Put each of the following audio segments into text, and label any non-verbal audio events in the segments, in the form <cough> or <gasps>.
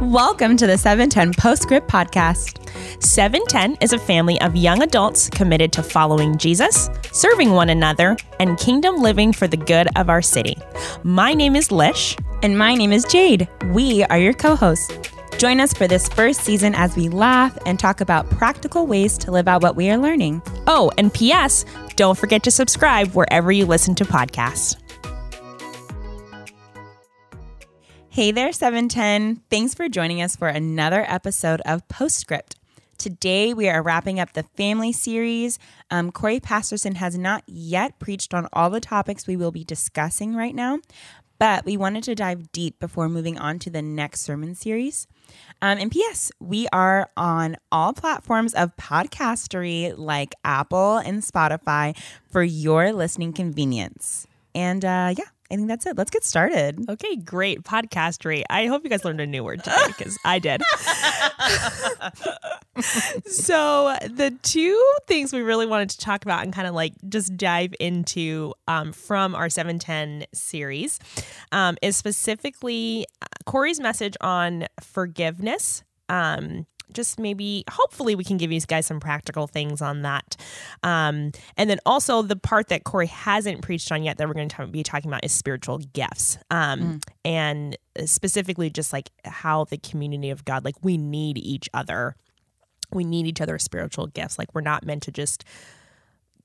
Welcome to the 710 Postscript Podcast. 710 is a family of young adults committed to following Jesus, serving one another, and kingdom living for the good of our city. My name is Lish. And my name is Jade. We are your co hosts. Join us for this first season as we laugh and talk about practical ways to live out what we are learning. Oh, and P.S., don't forget to subscribe wherever you listen to podcasts. Hey there, 710. Thanks for joining us for another episode of Postscript. Today, we are wrapping up the family series. Um, Corey Pasterson has not yet preached on all the topics we will be discussing right now, but we wanted to dive deep before moving on to the next sermon series. Um, and P.S., we are on all platforms of podcastery like Apple and Spotify for your listening convenience. And uh, yeah, I think that's it. Let's get started. Okay, great. Podcastery. I hope you guys learned a new word today <laughs> because I did. <laughs> so, the two things we really wanted to talk about and kind of like just dive into um, from our 710 series um, is specifically uh, Corey's message on forgiveness. Um, just maybe hopefully we can give you guys some practical things on that. Um, and then also the part that corey hasn't preached on yet that we're going to be talking about is spiritual gifts. Um, mm. and specifically just like how the community of god like we need each other. We need each other's spiritual gifts. Like we're not meant to just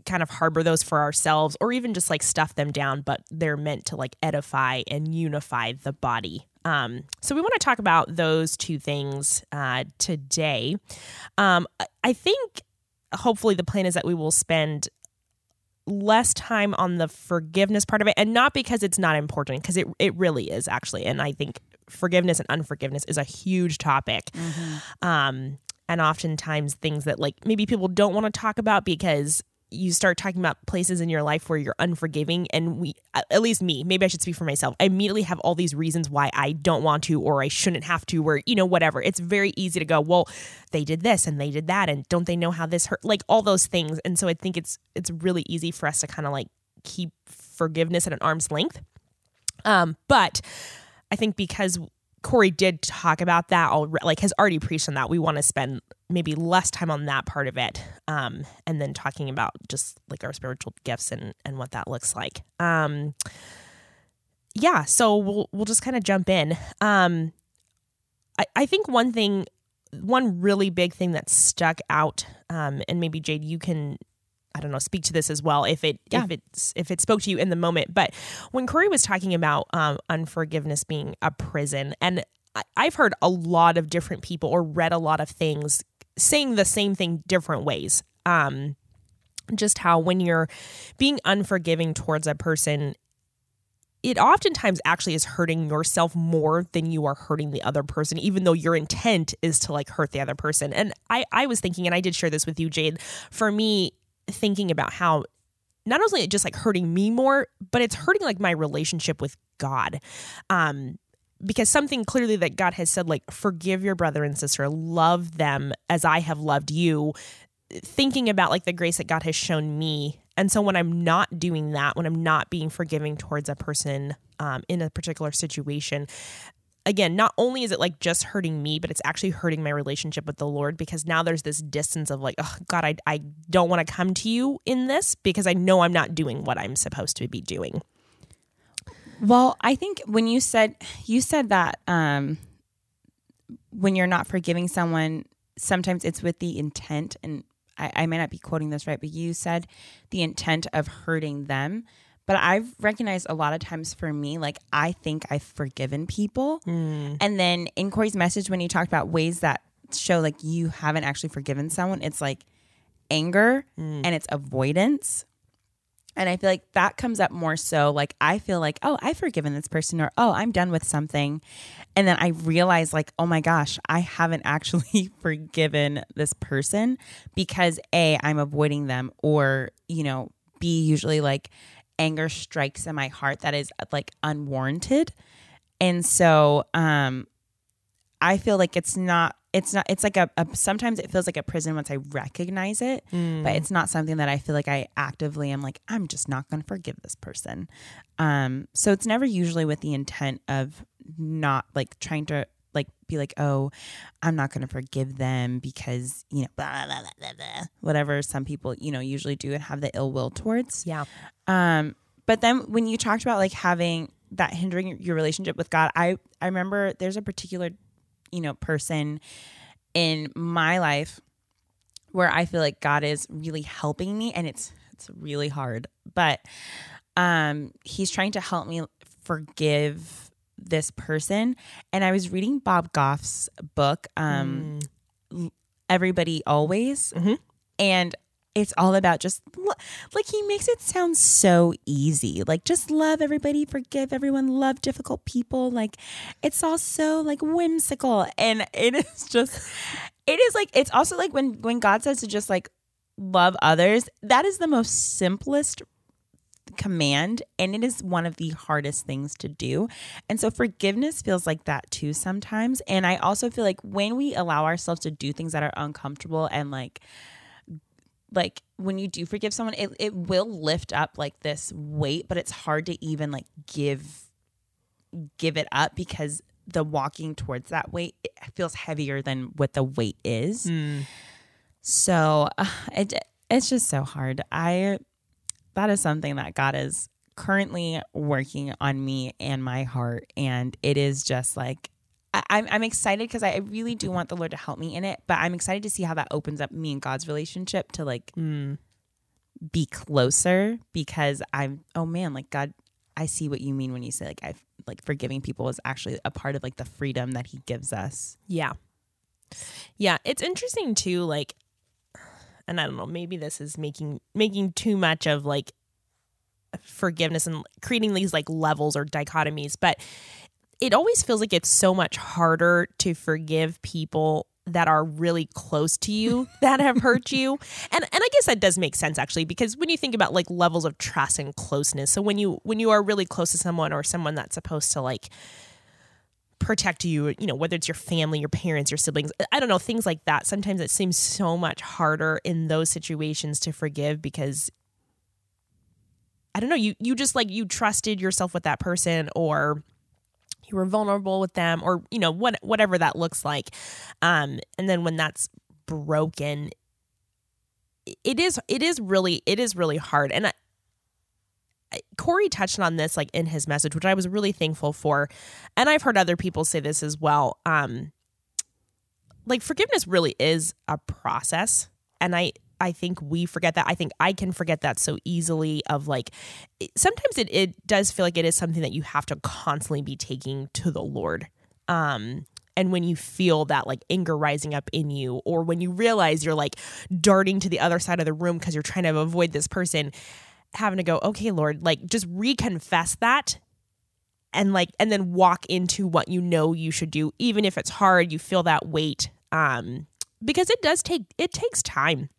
kind of harbor those for ourselves or even just like stuff them down but they're meant to like edify and unify the body um, so we want to talk about those two things uh, today. Um, I think hopefully the plan is that we will spend less time on the forgiveness part of it and not because it's not important because it, it really is actually and i think forgiveness and unforgiveness is a huge topic mm-hmm. um, and oftentimes things that like maybe people don't want to talk about because you start talking about places in your life where you're unforgiving and we at least me maybe i should speak for myself i immediately have all these reasons why i don't want to or i shouldn't have to or you know whatever. It's very easy to go well they did this and they did that and don't they know how this hurt? Like all those things. And so i think it's it's really easy for us to kind of like keep forgiveness at an arm's length. Um but i think because Corey did talk about that, already, like has already preached on that. We want to spend maybe less time on that part of it, um, and then talking about just like our spiritual gifts and and what that looks like. Um, yeah, so we'll we'll just kind of jump in. Um, I I think one thing, one really big thing that stuck out, um, and maybe Jade, you can I don't know, speak to this as well if it yeah. if it's if it spoke to you in the moment. But when Corey was talking about um, unforgiveness being a prison, and I, I've heard a lot of different people or read a lot of things saying the same thing different ways. Um, just how when you're being unforgiving towards a person, it oftentimes actually is hurting yourself more than you are hurting the other person, even though your intent is to like hurt the other person. And I, I was thinking, and I did share this with you, Jade. For me, thinking about how not only it just like hurting me more, but it's hurting like my relationship with God. Um, because something clearly that God has said, like, forgive your brother and sister, love them as I have loved you, thinking about like the grace that God has shown me. And so when I'm not doing that, when I'm not being forgiving towards a person um, in a particular situation, again, not only is it like just hurting me, but it's actually hurting my relationship with the Lord because now there's this distance of like, oh, God, I, I don't want to come to you in this because I know I'm not doing what I'm supposed to be doing. Well, I think when you said, you said that um, when you're not forgiving someone, sometimes it's with the intent, and I, I may not be quoting this right, but you said the intent of hurting them. But I've recognized a lot of times for me, like I think I've forgiven people. Mm. And then in Corey's message, when he talked about ways that show like you haven't actually forgiven someone, it's like anger mm. and it's avoidance. And I feel like that comes up more so like I feel like, oh, I've forgiven this person or oh, I'm done with something. And then I realize like, oh my gosh, I haven't <laughs> actually forgiven this person because A, I'm avoiding them or, you know, B, usually like anger strikes in my heart that is like unwarranted. And so um I feel like it's not it's not it's like a, a sometimes it feels like a prison once I recognize it, mm. but it's not something that I feel like I actively am like I'm just not going to forgive this person. Um so it's never usually with the intent of not like trying to like be like, oh, I'm not going to forgive them because you know, blah, blah, blah, blah, blah, whatever some people you know usually do and have the ill will towards. Yeah. Um, but then when you talked about like having that hindering your relationship with God, I I remember there's a particular you know person in my life where I feel like God is really helping me and it's it's really hard. But um he's trying to help me forgive this person and I was reading Bob Goff's book um Everybody Always Mhm. and it's all about just lo- like he makes it sound so easy like just love everybody forgive everyone love difficult people like it's all so like whimsical and it <laughs> is just it is like it's also like when when god says to just like love others that is the most simplest command and it is one of the hardest things to do. And so forgiveness feels like that too sometimes. And i also feel like when we allow ourselves to do things that are uncomfortable and like like when you do forgive someone it, it will lift up like this weight but it's hard to even like give give it up because the walking towards that weight it feels heavier than what the weight is. So uh, it it's just so hard. I that is something that god is currently working on me and my heart and it is just like I, I'm, I'm excited because I really do want the Lord to help me in it, but I'm excited to see how that opens up me and God's relationship to like mm. be closer because I'm oh man, like God, I see what you mean when you say like I like forgiving people is actually a part of like the freedom that He gives us. Yeah. Yeah, it's interesting too like and I don't know, maybe this is making making too much of like forgiveness and creating these like levels or dichotomies, but it always feels like it's so much harder to forgive people that are really close to you <laughs> that have hurt you. And and I guess that does make sense actually because when you think about like levels of trust and closeness. So when you when you are really close to someone or someone that's supposed to like protect you, you know, whether it's your family, your parents, your siblings, I don't know, things like that. Sometimes it seems so much harder in those situations to forgive because I don't know, you you just like you trusted yourself with that person or you were vulnerable with them or you know what whatever that looks like. Um and then when that's broken it is it is really it is really hard and I, Corey touched on this like in his message, which I was really thankful for. And I've heard other people say this as well. Um like forgiveness really is a process. And I I think we forget that. I think I can forget that so easily of like sometimes it, it does feel like it is something that you have to constantly be taking to the Lord. Um and when you feel that like anger rising up in you, or when you realize you're like darting to the other side of the room because you're trying to avoid this person, having to go, okay, Lord, like just reconfess that and like and then walk into what you know you should do, even if it's hard, you feel that weight. Um, because it does take it takes time.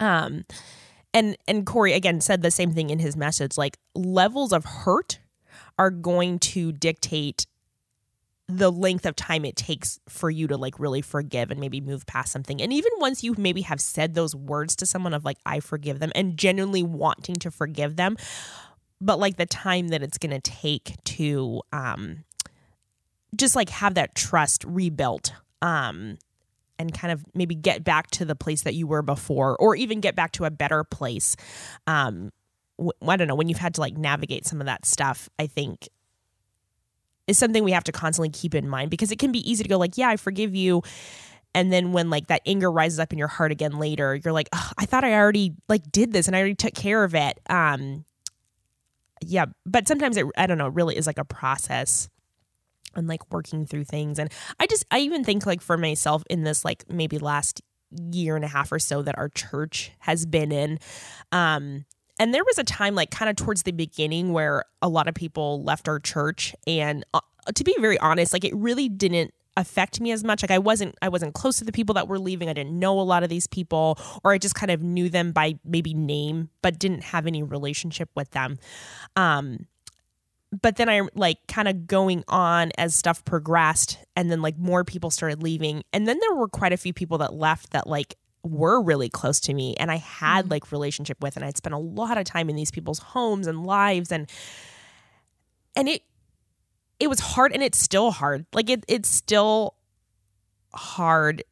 Um and and Corey again said the same thing in his message, like levels of hurt are going to dictate the length of time it takes for you to like really forgive and maybe move past something. And even once you maybe have said those words to someone of like, I forgive them and genuinely wanting to forgive them, but like the time that it's going to take to um, just like have that trust rebuilt um, and kind of maybe get back to the place that you were before or even get back to a better place. Um, I don't know, when you've had to like navigate some of that stuff, I think is something we have to constantly keep in mind because it can be easy to go like, yeah, I forgive you. And then when like that anger rises up in your heart again later, you're like, "Ugh, I thought I already like did this and I already took care of it. Um, yeah, but sometimes it, I don't know, really is like a process and like working through things. And I just, I even think like for myself in this like maybe last year and a half or so that our church has been in, um, and there was a time like kind of towards the beginning where a lot of people left our church and uh, to be very honest like it really didn't affect me as much. Like i wasn't i wasn't close to the people that were leaving. I didn't know a lot of these people or i just kind of knew them by maybe name but didn't have any relationship with them. Um but then i like kind of going on as stuff progressed and then like more people started leaving. And then there were quite a few people that left that like were really close to me and I had mm-hmm. like relationship with and I'd spent a lot of time in these people's homes and lives and and it it was hard and it's still hard. Like it it's still hard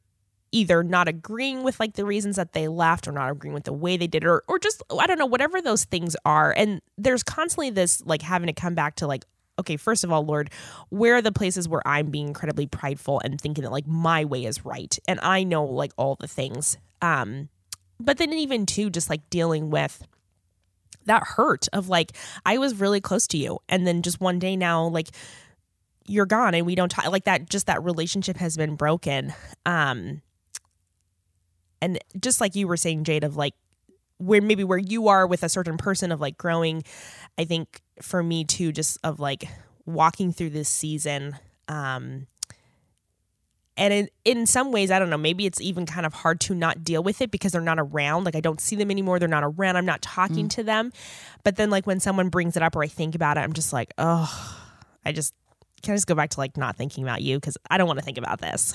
either not agreeing with like the reasons that they left or not agreeing with the way they did it or or just I don't know whatever those things are. And there's constantly this like having to come back to like okay, first of all, Lord, where are the places where I'm being incredibly prideful and thinking that like my way is right? And I know like all the things. Um but then even too just like dealing with that hurt of like I was really close to you. And then just one day now like you're gone and we don't talk like that just that relationship has been broken. Um and just like you were saying Jade of like where maybe where you are with a certain person of like growing I think for me too just of like walking through this season um and in, in some ways i don't know maybe it's even kind of hard to not deal with it because they're not around. Like i don't see them anymore. They're not around. I'm not talking mm. to them. But then like when someone brings it up or i think about it i'm just like oh i just can i just go back to like not thinking about you? Because i don't want to think about this.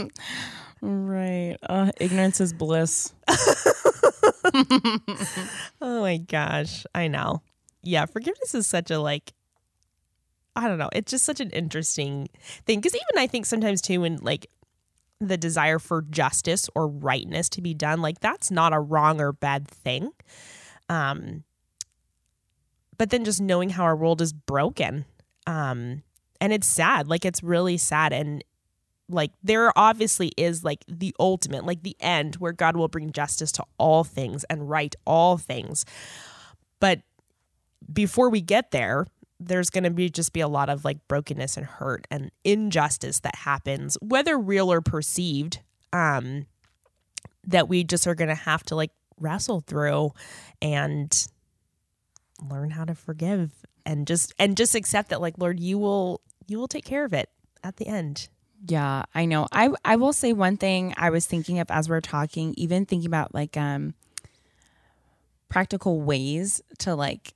<laughs> Right. Uh, ignorance is bliss <laughs> <laughs> oh my gosh i know yeah forgiveness is such a like I don't know. It's just such an interesting thing because even I think sometimes too, when like the desire for justice or rightness to be done, like that's not a wrong or bad thing. Um, but then just knowing how our world is broken, um, and it's sad. Like it's really sad, and like there obviously is like the ultimate, like the end, where God will bring justice to all things and right all things. But before we get there, there's going to be just be a lot of like brokenness and hurt and injustice that happens whether real or perceived um that we just are going to have to like wrestle through and learn how to forgive and just and just accept that like lord you will you will take care of it at the end yeah i know. I i will say one thing i was thinking of as we're talking even thinking about like um practical ways to like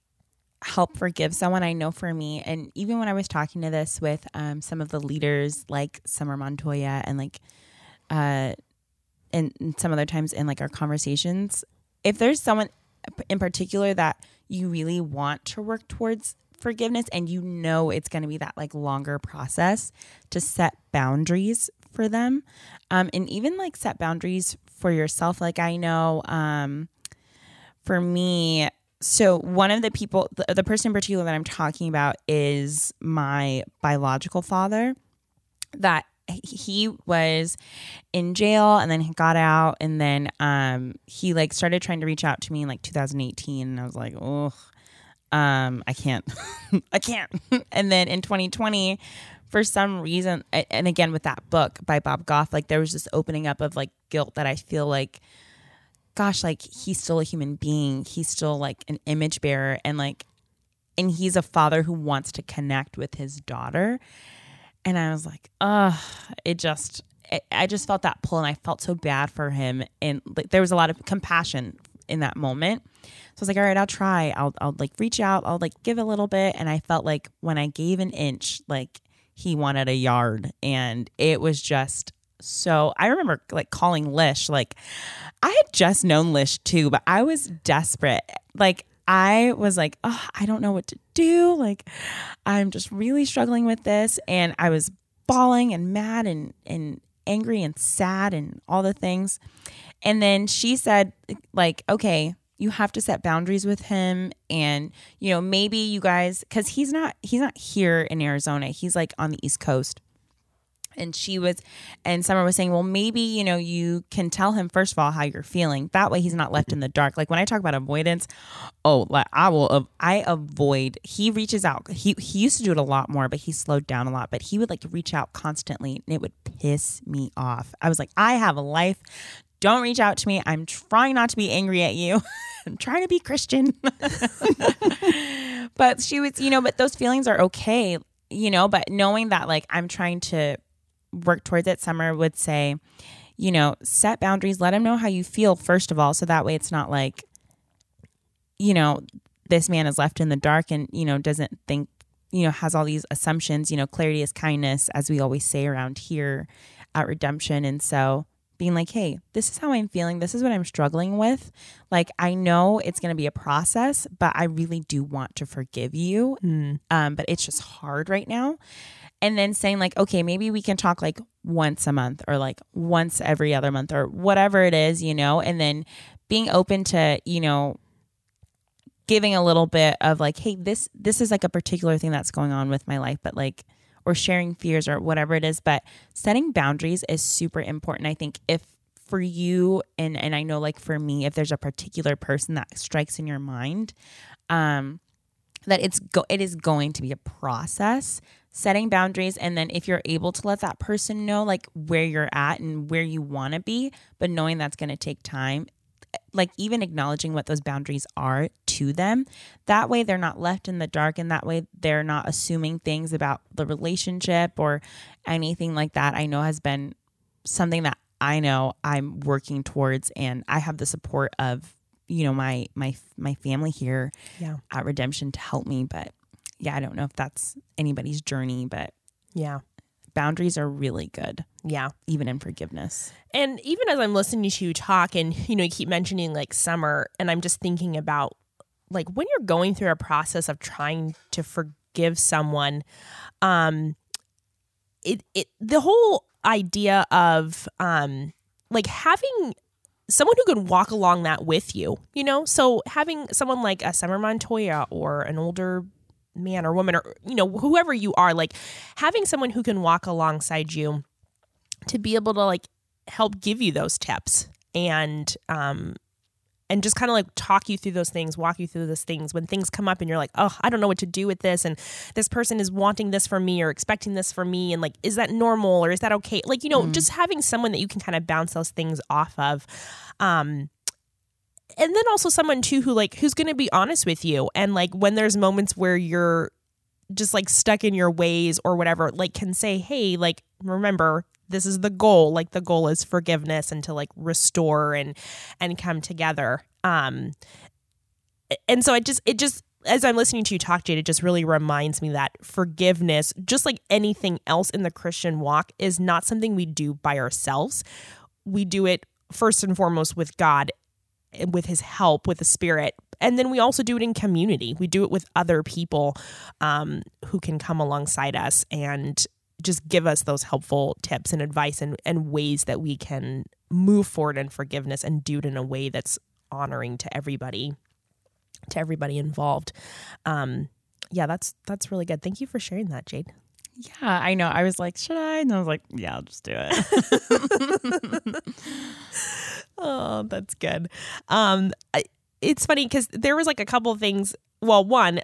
help forgive someone. I know for me and even when i was talking to this with um, some of the leaders like summer montoya and like uh and, and some other times in like our conversations if there's someone in particular that you really want to work towards forgiveness and you know it's going to be that like longer process to set boundaries for them. Um and even like set boundaries for yourself. Like i know um for me so one of the people the, the, person in particular that i'm talking about is my biological father that he was in jail and then he got out and then um he like started trying to reach out to me in like 2018 and i was like oh um i can't <laughs> i can't <laughs> and then in 2020 for some reason and again with that book by bob goff like there was this opening up of like guilt that i feel like gosh, like he's still a human being. He's still like an image bearer and like and he's a father who wants to connect with his daughter. And I was like, uh, it just I just felt that pull and I felt so bad for him and like there was a lot of compassion in that moment. So I was like, all right, I'll try. I'll I'll like reach out, I'll like give a little bit. And I felt like when I gave an inch, like he wanted a yard. And it was just so I remember like calling Lish. Like I had just known Lish too, but I was desperate. Like I was like, oh, I don't know what to do. Like I'm just really struggling with this. And I was bawling and mad and, and angry and sad and all the things. And then she said, like, okay, you have to set boundaries with him. And you know maybe you guys because he's not he's not here in arizona. He's like on the east coast and she was and summer was saying well maybe you know you can tell him first of all how you're feeling. That way he's not left in the dark. Like when i talk about avoidance oh like i will i avoid he reaches out. He he used to do it a lot more but he slowed down a lot. But he would like reach out constantly and it would piss me off. I was like i have a life. Don't reach out to me. I'm trying not to be angry at you. <laughs> I'm trying to be christian. <laughs> But she was you know but those feelings are okay you know but knowing that like i'm trying to work towards it, Summer would say, you know, set boundaries, let him know how you feel, first of all. So that way it's not like, you know, this man is left in the dark and, you know, doesn't think, you know, has all these assumptions. You know, clarity is kindness, as we always say around here at Redemption. And so being like, hey, this is how I'm feeling. This is what I'm struggling with. Like, I know it's going to be a process, but I really do want to forgive you. Mm. Um, but it's just hard right now. And then saying, like, okay, maybe we can talk like once a month or like once every other month or whatever it is, you know, and then being open to, you know, giving a little bit of like, hey, this this is like a particular thing that's going on with my life, but like or sharing fears or whatever it is. But setting boundaries is super important i think if for you and and i know like for me if there's a particular person that strikes in your mind um that it's go it is going to be a process setting boundaries and then if you're able to let that person know like where you're at and where you want to be but knowing that's going to take time like even acknowledging what those boundaries are to them. That way they're not left in the dark and that way they're not assuming things about the relationship or anything like that. I know has been something that I know I'm working towards and I have the support of you know my my my family here Yeah. at Redemption to help me but yeah, I don't know if that's anybody's journey but Yeah. boundaries are really good Yeah. even in forgiveness. And even as I'm listening to you talk and you know, you keep mentioning like summer and I'm just thinking about like when you're going through a process of trying to forgive someone, um it it the whole idea of um like having someone who can walk along that with you, you know? So having someone like a Summer Montoya or an older man or woman or you know, whoever you are, like having someone who can walk alongside you to be able to like help give you those tips and um and just kind of like talk you through those things, walk you through those things when things come up and you're like, oh, I don't know what to do with this. And this person is wanting this from me or expecting this from me. And like, is that normal or is that okay? Like, you know, just having someone that you can kind of bounce those things off of. Um, and then also someone too who like who's going to be honest with you and like when there's moments where you're just like stuck in your ways or whatever like can say hey like remember this is the goal like the goal is forgiveness and to like restore and and come together. Um and so it just it just as i'm listening to you talk jade it just really reminds me that forgiveness just like anything else in the christian walk is not something we do by ourselves. We do it first and foremost with god with his help with the spirit. And then we also do it in community. We do it with other people um, who can come alongside us and just give us those helpful tips and advice and, and ways that we can move forward in forgiveness and do it in a way that's honoring to everybody to everybody involved. Um, yeah that's that's really good. Thank you for sharing that jade Yeah, I know. I was like, should I? And I was like, yeah, I'll just do it. <laughs> Oh, that's good. Um, I- it's funny because there was like a couple things. Well, one,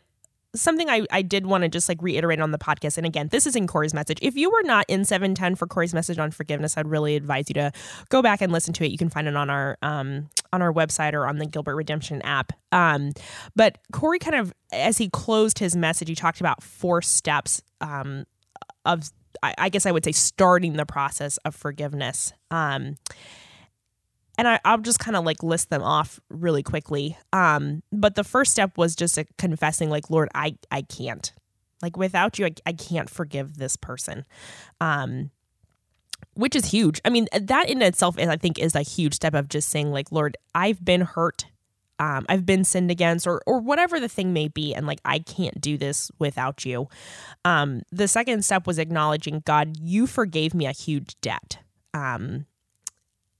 something I, I did want to just like reiterate on the podcast. And again, this is in Corey's message. If you were not in 710 for Corey's message on forgiveness, I'd really advise you to go back and listen to it. You can find it on our um on our website or on the Gilbert Redemption app. Um, but Corey kind of as he closed his message, he talked about four steps um of I, guess I would say starting the process of forgiveness. Um and I, I'll just kind of like list them off really quickly. Um, but the first step was just confessing, like, Lord, I I can't, like, without you, I, I can't forgive this person, um, which is huge. I mean, that in itself, I think, is a huge step of just saying, like, Lord, I've been hurt, um, I've been sinned against, or or whatever the thing may be, and like, I can't do this without you. Um, the second step was acknowledging, God, you forgave me a huge debt. Um,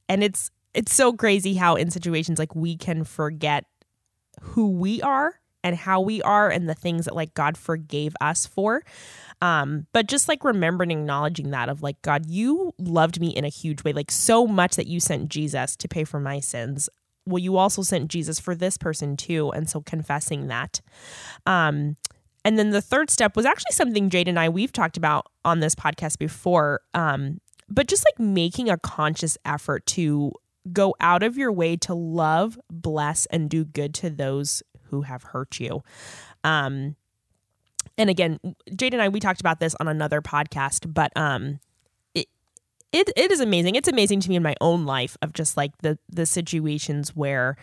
and it's it's so crazy how in situations like we can forget who we are and how we are and the things that like God forgave us for. Um, but just like remembering acknowledging that of like, God, you loved me in a huge way, like so much that you sent Jesus to pay for my sins. Well, you also sent Jesus for this person too. And so confessing that. Um, and then the third step was actually something Jade and I we've talked about on this podcast before. Um, but just like making a conscious effort to go out of your way to love, bless, and do good to those who have hurt you. Um, and again, Jade and I we talked about this on another podcast, but um, it it is amazing. It's amazing to me in my own life of just like the the situations where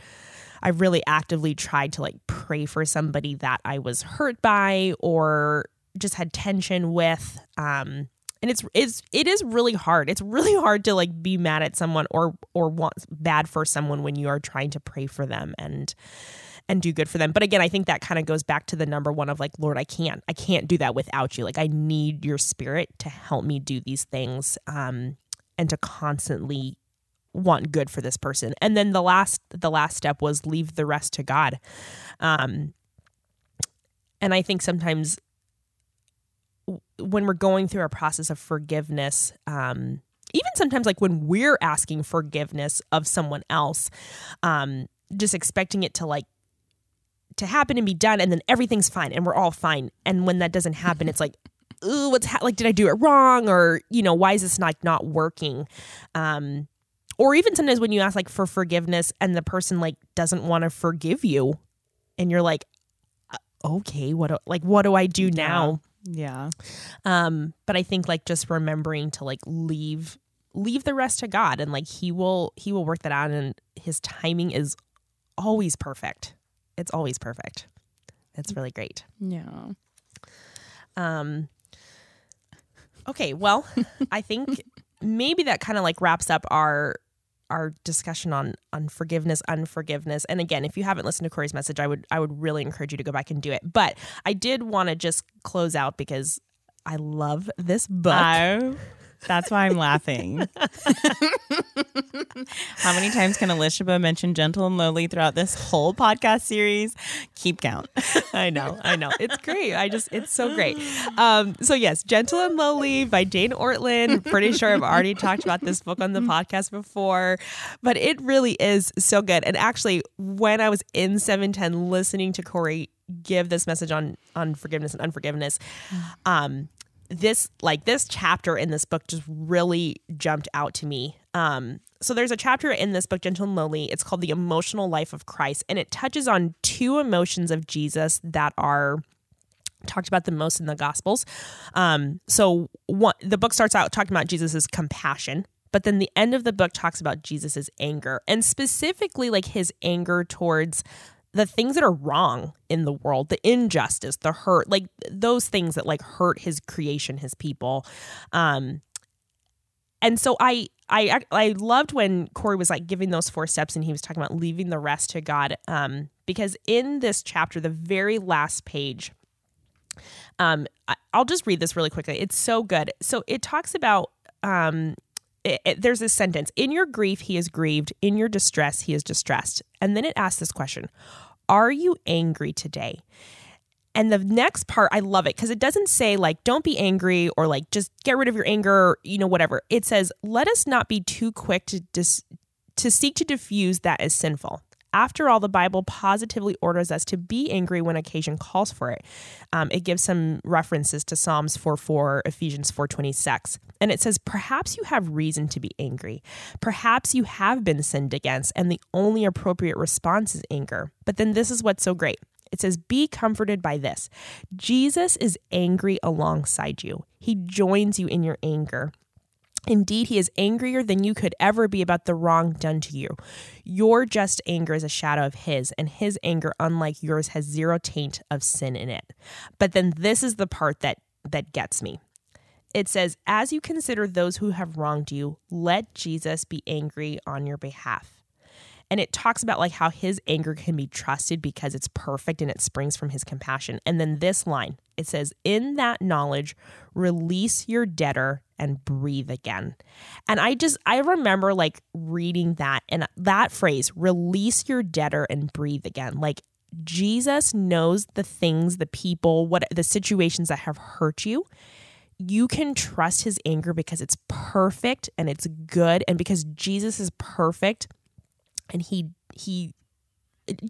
I've really actively tried to like pray for somebody that I was hurt by or just had tension with. Um, and it's it's it is really hard it's really <laughs> hard to like be mad at someone or or want bad for someone when you are trying to pray for them and and do good for them. But again i think that kind of goes back to the number one of like lord i can't i can't do that without you. Like i need your spirit to help me do these things um and to constantly want good for this person. And then the last the last step was leave the rest to god. Um and i think sometimes when we're going through a process of forgiveness, um, even sometimes like when we're asking forgiveness of someone else, um, just expecting it to like to happen and be done, and then everything's fine and we're all fine. And when that doesn't happen, it's like, <laughs> ooh, what's ha- like? Did I do it wrong? Or you know, why is this like not working? Um, or even sometimes when you ask like for forgiveness and the person like doesn't want to forgive you, and you're like, uh, okay, what do, like what do I do now? Yeah. Um, but I think like just remembering to like leave leave the rest to God and like he will he will work that out and his timing is always perfect. It's always perfect. It's really great. Yeah. Um Okay, well, <laughs> I think maybe that kind of like wraps up our our discussion on on forgiveness, unforgiveness. And again, if you haven't listened to Corey's message, I would I would really encourage you to go back and do it. But I did want to just close out because I love this book. I, that's why I'm laughing. <laughs> How many times can Elishaba mention gentle and lowly throughout this whole podcast series? Keep count. I know, I know. It's great. I just, it's so great. <sighs> Um, so yes, Gentle and Lowly by Dane Ortlund. Pretty sure I've already talked about this book on the podcast before, but it really is so good. And actually, when I was in 710 listening to Corey give this message on on forgiveness and unforgiveness, um, this like this chapter in this book just really jumped out to me. Um, so there's a chapter in this book, Gentle and Lowly. It's called The Emotional Life of Christ, and it touches on two emotions of Jesus that are talked about the most in the Gospels. Um, so one, the book starts out talking about Jesus's compassion, but then the end of the book talks about Jesus's anger, and specifically like his anger towards the things that are wrong in the world, the injustice, the hurt, like those things that like hurt his creation, his people. Um, and so I I I loved when Corey was like giving those four steps and he was talking about leaving the rest to God. Um, because in this chapter, the very last page, um, I'll just read this really quickly. It's so good. So it talks about um it, it, there's this sentence in your grief he is grieved. In your distress he is distressed. And then it asks this question are you angry today? And the next part i love it because it doesn't say like don't be angry or like just get rid of your anger you know whatever. It says let us not be too quick to dis- to seek to diffuse that as sinful after all, the Bible positively orders us to be angry when occasion calls for it. Um, it gives some references to Psalms 4 4, Ephesians 4 26. And it says, Perhaps you have reason to be angry. Perhaps you have been sinned against, and the only appropriate response is anger. But then this is what's so great. It says, Be comforted by this. Jesus is angry alongside you. He joins you in your anger. Indeed, he is angrier than you could ever be about the wrong done to you. Your just anger is a shadow of his, and his anger, unlike yours, has zero taint of sin in it. But then this is the part that that gets me. It says, As you consider those who have wronged you, let Jesus be angry on your behalf. And it talks about like how his anger can be trusted because it's perfect and it springs from his compassion. And then this line, it says, In that knowledge, release your debtor and breathe again. And I just, I remember like reading that and that phrase, release your debtor and breathe again. Like Jesus knows the things, the people, what the situations that have hurt you. You can trust his anger because it's perfect and it's good. And because Jesus is perfect and he, he,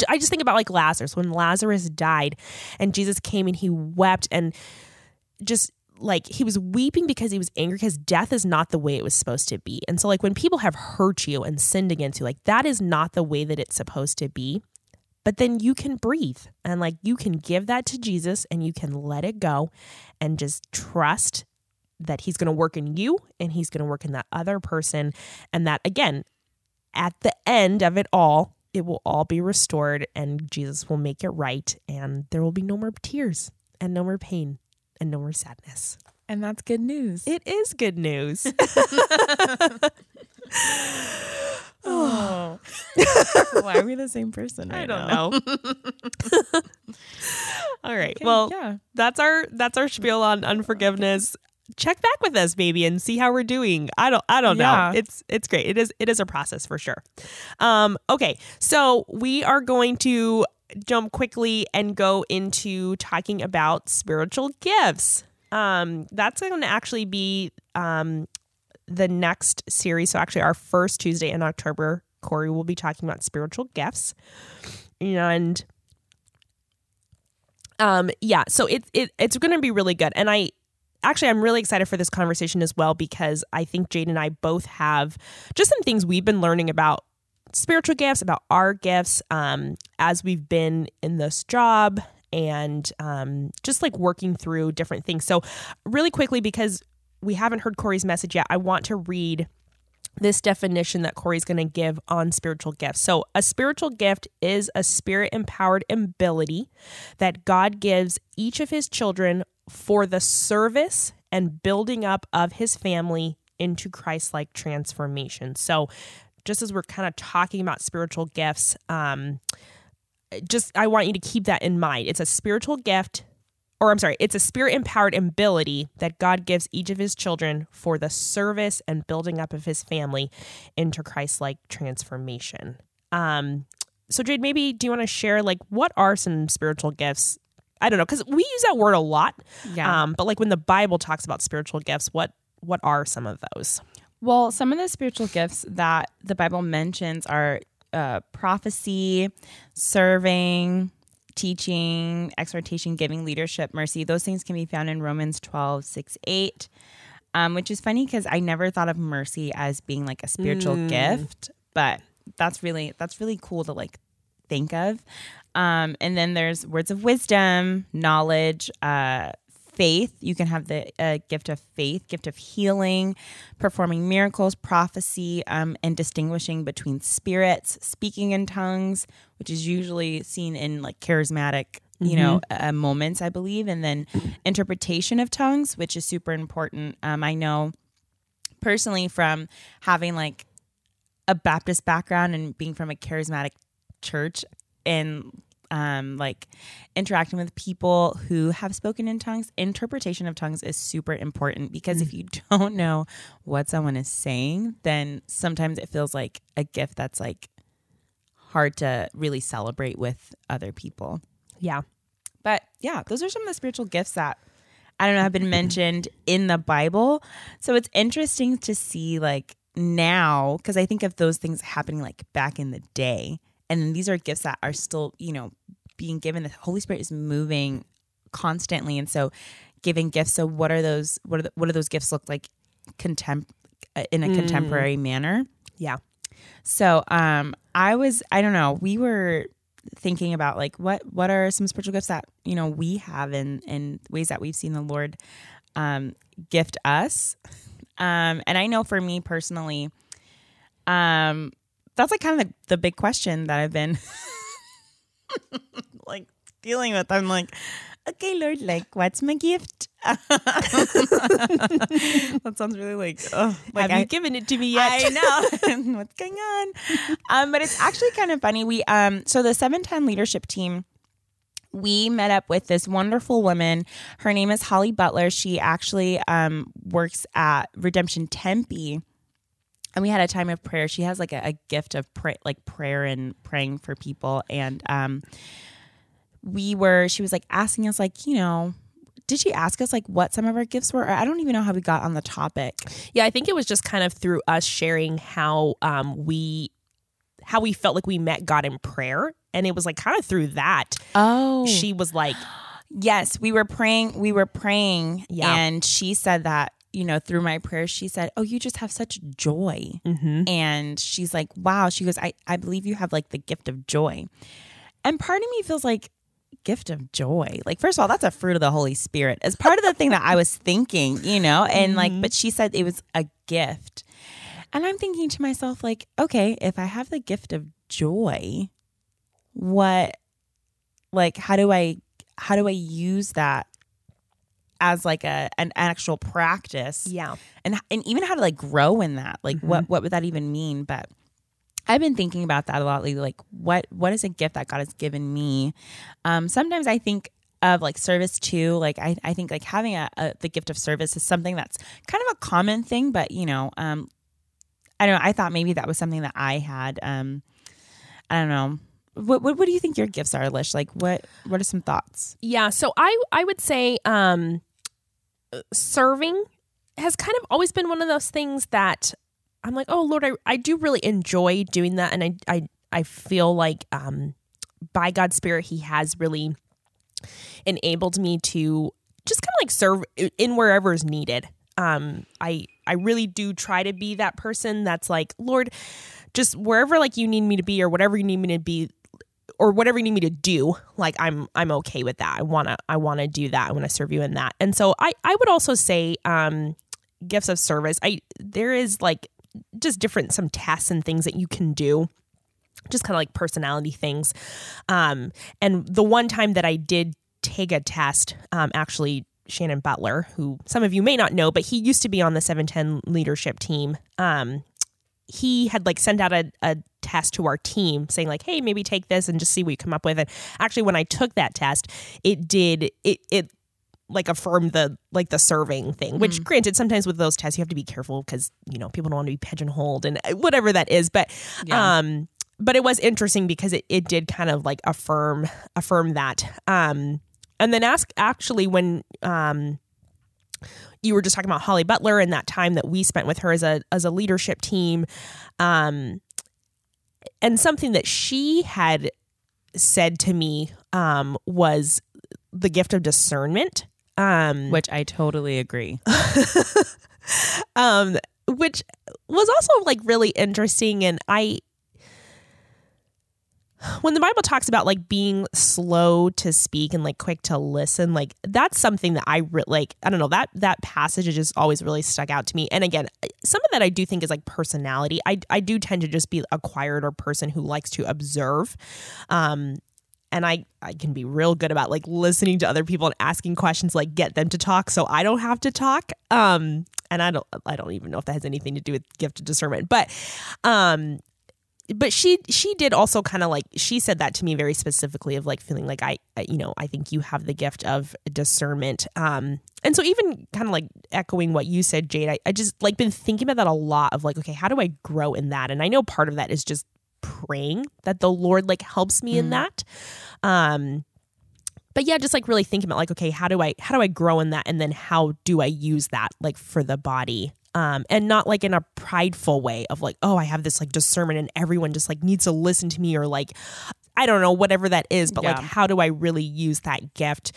I just think about like Lazarus when Lazarus died and Jesus came and he wept and just like he was weeping because he was angry because death is not the way it was supposed to be. And so like when people have hurt you and sinned against you, like that is not the way that it's supposed to be. But then you can breathe and like you can give that to Jesus and you can let it go and just trust that he's going to work in you and he's going to work in that other person and that again at the end of it all it will all be restored and Jesus will make it right and there will be no more tears and no more pain and no more sadness. And that's good news. It is good news. <laughs> oh. Why are we the same person right I don't now? know. <laughs> All right. Okay, well, yeah. that's our that's our spiel on unforgiveness. Check back with us, baby, and see how we're doing. I don't I don't Yeah. know. It's it's great. It is it is a process for sure. Um, okay, so we are going to jump quickly and go into talking about spiritual gifts. Um, that's going to actually be um the next series. So actually, our first Tuesday in October, Corey will be talking about spiritual gifts, and um, yeah. So it, it it's going to be really good, and I actually I'm really excited for this conversation as well because I think Jade and I both have just some things we've been learning about spiritual gifts, about our gifts, um, as we've been in this job and um, just like working through different things. So, really quickly, because we haven't heard Corey's message yet, I want to read this definition that Corey's going to give on spiritual gifts. So, a spiritual gift is a spirit empowered ability that God gives each of his children for the service and building up of his family into Christ like transformation. So, just as we're kind of talking about spiritual gifts, um, just I want you to keep that in mind. It's a spiritual gift, or I'm sorry, it's a spirit empowered ability that God gives each of his children for the service and building up of his family into Christ like transformation. Um, so, Jade, maybe do you want to share like what are some spiritual gifts? I don't know, because we use that word a lot. Yeah. Um, but like when the Bible talks about spiritual gifts, what what are some of those? Well, some of the spiritual gifts that the Bible mentions are uh, prophecy, serving, teaching, exhortation, giving, leadership, mercy. Those things can be found in Romans 12, 6, 8. Um, which is funny because I never thought of mercy as being like a spiritual gift, but that's really that's really cool to like think of. Um, and then there's words of wisdom, knowledge, uh, faith. You can have the uh, gift of faith, gift of healing, performing miracles, prophecy, um, and distinguishing between spirits, speaking in tongues, which is usually seen in like charismatic, you know, uh, moments, I believe, and then interpretation of tongues, which is super important. Um, I know personally from having like a Baptist background and being from a charismatic church and um, like interacting with people who have spoken in tongues, interpretation of tongues is super important because if you <laughs> don't know what someone is saying, then sometimes it feels like a gift that's like hard to really celebrate with other people. Yeah. But yeah, those are some of the spiritual gifts that I don't know have been <clears throat> mentioned in the Bible. So it's interesting to see like now because I think of those things happening like back in the day, and these are gifts that are still you know being given. The Holy Spirit is moving constantly, and so giving gifts. So what are those? What are the, what do those gifts look like? Contemp uh, in a contemporary manner. Yeah. So um I was I don't know, we were thinking about like what what are some spiritual gifts that, you know, we have in in ways that we've seen the Lord um gift us. Um and I know for me personally um that's like kind of the, the big question that I've been <laughs> like dealing with. I'm like, okay, Lord, like what's my gift? <laughs> that sounds really like, oh, like Have I, you given it to me yet? I know <laughs> what's going on. Um, but it's actually kind of funny. We um, so the seven ten leadership team. We met up with this wonderful woman. Her name is Holly Butler. She actually um, works at Redemption Tempe, and we had a time of prayer. She has like a, a gift of pray, like prayer and praying for people. And um, we were. She was like asking us, like, you know, did she ask us like what some of our gifts were? Or I don't even know how we got on the topic. Yeah, I think it was just kind of through us sharing how um, we how we felt like we met God in prayer, and it was like kind of through that Oh, she was like, <gasps> Yes, we were praying. We were praying, Yeah. and she said that you know through my prayers, she said, "Oh, you just have such joy," mm-hmm. and she's like, "Wow." She goes, "I I believe you have like the gift of joy," and part of me feels like gift of joy. Like first of all, that's a fruit of the Holy Spirit. As part of the thing that I was thinking, you know, and like, but she said it was a gift, and I'm thinking to myself, like, okay, if I have the gift of joy, what, like, how do I how do I use that as like a an actual practice. Yeah. And and even how to like grow in that. Like what what would that even mean? But I've been thinking about that a lot lately. Like what what is a gift that God has given me? Um, sometimes I think of like service too. Like I, I think like having a, a the gift of service is something that's kind of a common thing, but you know, um, I don't know. I thought maybe that was something that I had. Um, I don't know. What, what what do you think your gifts are, Lish? Like what what are some thoughts? Yeah, so I I would say um serving has kind of always been one of those things that I'm like, "Oh Lord, I I do really enjoy doing that and I I I feel like um by God's spirit he has really enabled me to just kind of like serve in wherever is needed. Um I I really do try to be that person that's like, "Lord, just wherever like you need me to be or whatever you need me to be or whatever you need me to do like i'm i'm okay with that. I want to i want to do that. I want to serve you in that. And so i i would also say um gifts of service. I there is like just different some tests and things that you can do just kind of like personality things. Um and the one time that i did take a test um actually shannon butler who some of you may not know but he used to be on the 710 leadership team. Um he had like sent out a, a test to our team saying like hey maybe take this and just see what you come up with. And actually when i took that test it did it it like affirmed the like the serving thing which granted sometimes with those tests you have to be careful because you know people don't want to be pigeonholed and uh, whatever that is. But Yeah. um but it was interesting because it, it did kind of like affirm affirm that. Um and then ask actually when um you were just talking about Holly Butler and that time that we spent with her as a as a leadership team um and something that she had said to me um was the gift of discernment um Which I totally agree. <laughs> um which was also like really interesting and i when the bible talks about like being slow to speak and like quick to listen like that's something that i re- like i don't know that that passage has just always really stuck out to me. And again some of that i do think is like personality. I i do tend to just be a quieter person who likes to observe um and I I can be real good about like listening to other people and asking questions like get them to talk so I don't have to talk um and I don't I don't even know if that has anything to do with gift of discernment but um but she she did also kind of like she said that to me very specifically of like feeling like I, you know I think you have the gift of discernment. Um and so even kind of like echoing what you said Jade I, I just like been thinking about that a lot of like okay how do I grow in that? And I know part of that is just praying that the Lord like helps me in that. Um but yeah just like really thinking about like okay how do i how do i grow in that? And then how do i use that like for the body um and not like in a prideful way of like oh i have this like discernment and everyone just like needs to listen to me or like i don't know whatever that is but like how do i really use that gift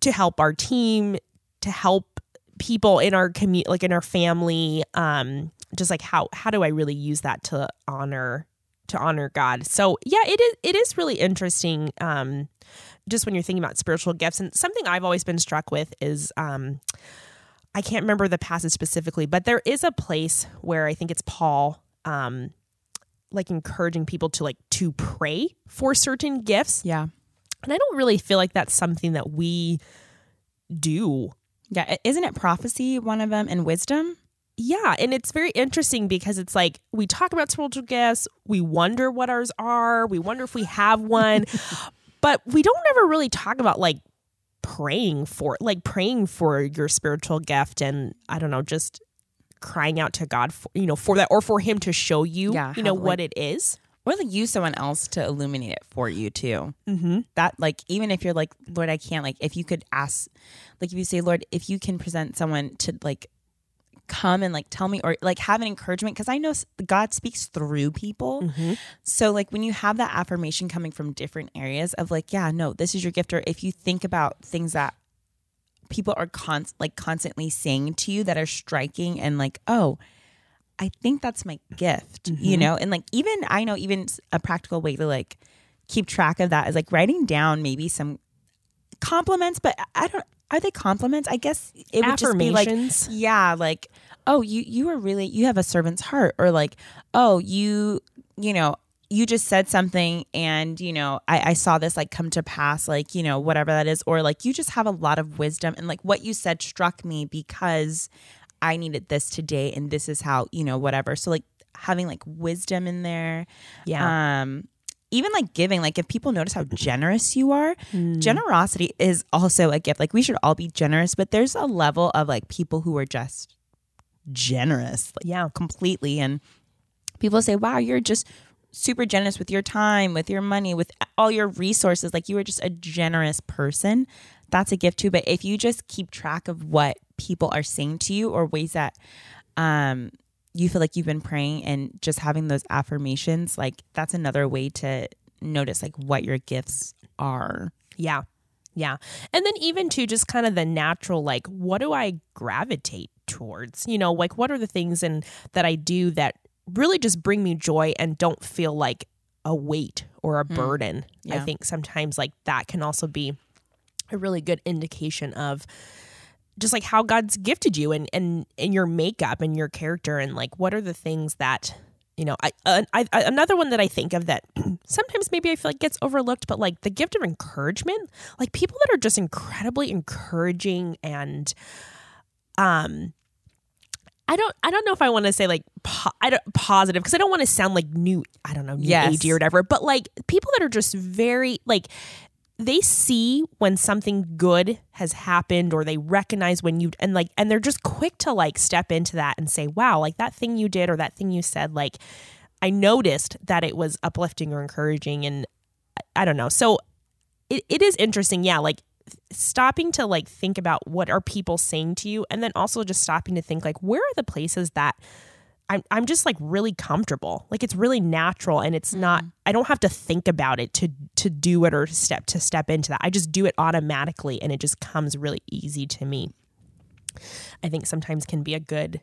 to help our team to help people in our community like in our family um just like how how do i really use that to honor to honor god? So yeah it is it is really interesting um just when you're thinking about spiritual gifts and something i've always been struck with is um i can't remember the passage specifically but there is a place where i think it's paul um like encouraging people to like to pray for certain gifts Yeah. and i don't really feel like that's something that we do Yeah. Isn't it prophecy one of them and wisdom? yeah and it's very interesting because it's like we talk about spiritual gifts we wonder what ours are we wonder if we have one <laughs> but we don't ever really talk about like praying for like praying for your spiritual gift and i don't know just crying out to god for you know for that or for him to show you Yeah, you know how, what it is Or like use someone else to illuminate it for you too. mm-hmm. That like even if you're like, Lord, I can't like if you could ask like if you say, Lord, if you can present someone to like come and like tell me or like have an encouragement because I know God speaks through people. Mm-hmm. So like when you have that affirmation coming from different areas of like, yeah, no, this is your gift or if you think about things that people are con- like constantly saying to you that are striking and like, oh, I think that's my gift, you know? And like even I know even a practical way to like keep track of that is like writing down maybe some compliments, but I don't are they compliments? I guess it would just be like yeah, like, oh, you you are really you have a servant's heart, or like, oh, you you know, you just said something and you know I, I saw this like come to pass like you know whatever that is or like you just have a lot of wisdom and like what you said struck me because i needed this today and this is how you know whatever so like having like wisdom in there Yeah. um even like giving like if people notice how generous you are Mm. generosity is also a gift. Like we should all be generous but there's a level of like people who are just generous like yeah. completely. And people say wow you're just super generous with your time with your money with all your resources. Like you are just a generous person. That's a gift too. But if you just keep track of what people are saying to you or ways that um you feel like you've been praying and just having those affirmations like that's another way to notice like what your gifts are Yeah. Yeah. And then even to just kind of the natural like what do I gravitate towards? You know, like what are the things and that I do that really just bring me joy and don't feel like a weight or a hmm. burden. I think sometimes like that can also be a really good indication of just like how God's gifted you and and and your makeup and your character and like what are the things that you know I, uh, I, I another one that I think of that <clears throat> sometimes maybe I feel like gets overlooked but like the gift of encouragement like people that are just incredibly encouraging and um I don't I don't know if I want to say like po- I don't positive because I don't want to sound like new I don't know new Yes. agey or whatever but like people that are just very like they see when something good has happened or they recognize when you and like and they're just quick to like step into that and say wow like that thing you did or that thing you said like I noticed that it was uplifting or encouraging and I, don't know. So it, it is interesting. Yeah like stopping to like think about what are people saying to you and then also just stopping to think like where are the places that I'm I'm just like really comfortable. Like it's really natural and it's not I don't have to think about it to to do it or step to step into that. I just do it automatically and it just comes really easy to me. I think sometimes can be a good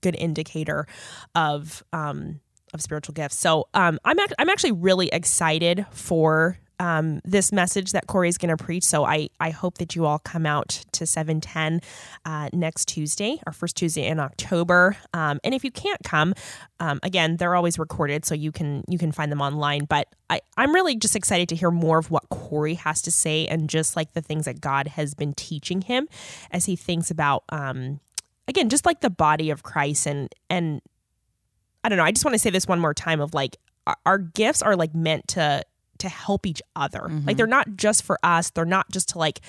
good indicator of um of spiritual gifts. So um I'm I'm actually really excited for um, this message that Corey's going to preach. So I, I hope that you all come out to 710 uh, next Tuesday, our first Tuesday in October. Um, and if you can't come, um, again, they're always recorded, so you can you can find them online. But I, I'm really just excited to hear more of what Corey has to say and just like the things that God has been teaching him as he thinks about um, again, just like the body of Christ and and I don't know. I just want to say this one more time of like our, our gifts are like meant to to help each other. Like mm-hmm. they're not just for us. They're not just to like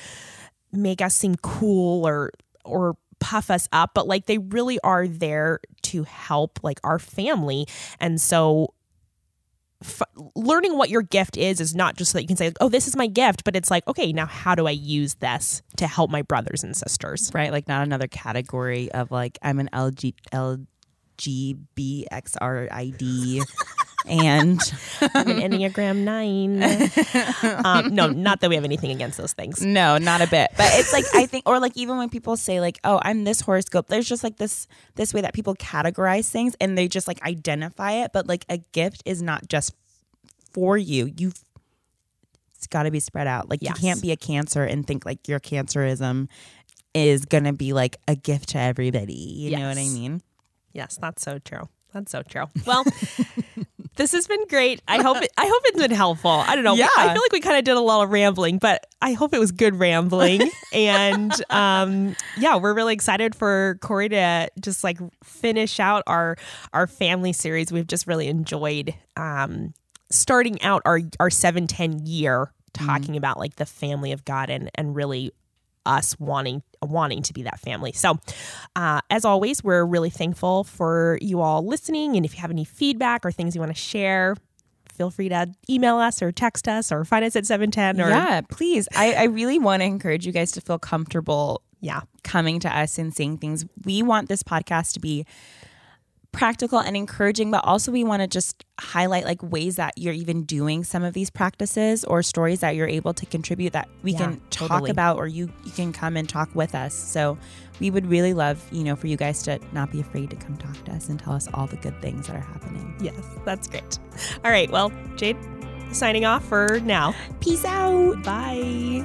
make us seem cool or or puff us up, but like they really are there to help like our family. And so f- learning what your gift is is not just so that you can say, "Oh, this is my gift," but it's like, "Okay, now how do I use this to help my brothers and sisters?" right like not another category of like i'm an lg lgbxrid <laughs> and <laughs> I'm an Enneagram 9. <laughs> um, no, not that we have anything against those things. no not a bit but it's like i think or like even when people say like oh i'm this horoscope there's just like this this way that people categorize things and they just like identify it but like a gift is not just for you you it's got to be spread out like Yes. you can't be a cancer and think like your cancerism is gonna be like a gift to everybody you know what i mean Yes, that's so true. That's so true. Well, <laughs> this has been great. I hope it, I hope it's been helpful. I don't know. Yeah. I feel like we kind of did a lot of rambling, but I hope it was good rambling. <laughs> and um, yeah, we're really excited for Corey to just like finish out our our family series. We've just really enjoyed um, starting out our our seven ten year talking about like the family of God and and really us wanting wanting to be that family. So, uh, as always, we're really thankful for you all listening. And if you have any feedback or things you want to share, feel free to email us or text us or find us at seven ten or yeah please I, I really want to encourage you guys to feel comfortable yeah coming to us and saying things. We want this podcast to be practical and encouraging, but also we want to just highlight like ways that you're even doing some of these practices or stories that you're able to contribute that we Yeah, can talk totally. about or you you can come and talk with us. So we would really love, you know, for you guys to not be afraid to come talk to us and tell us all the good things that are happening. yes, that's great. All right, well, Jade, signing off for now. Peace out. Bye.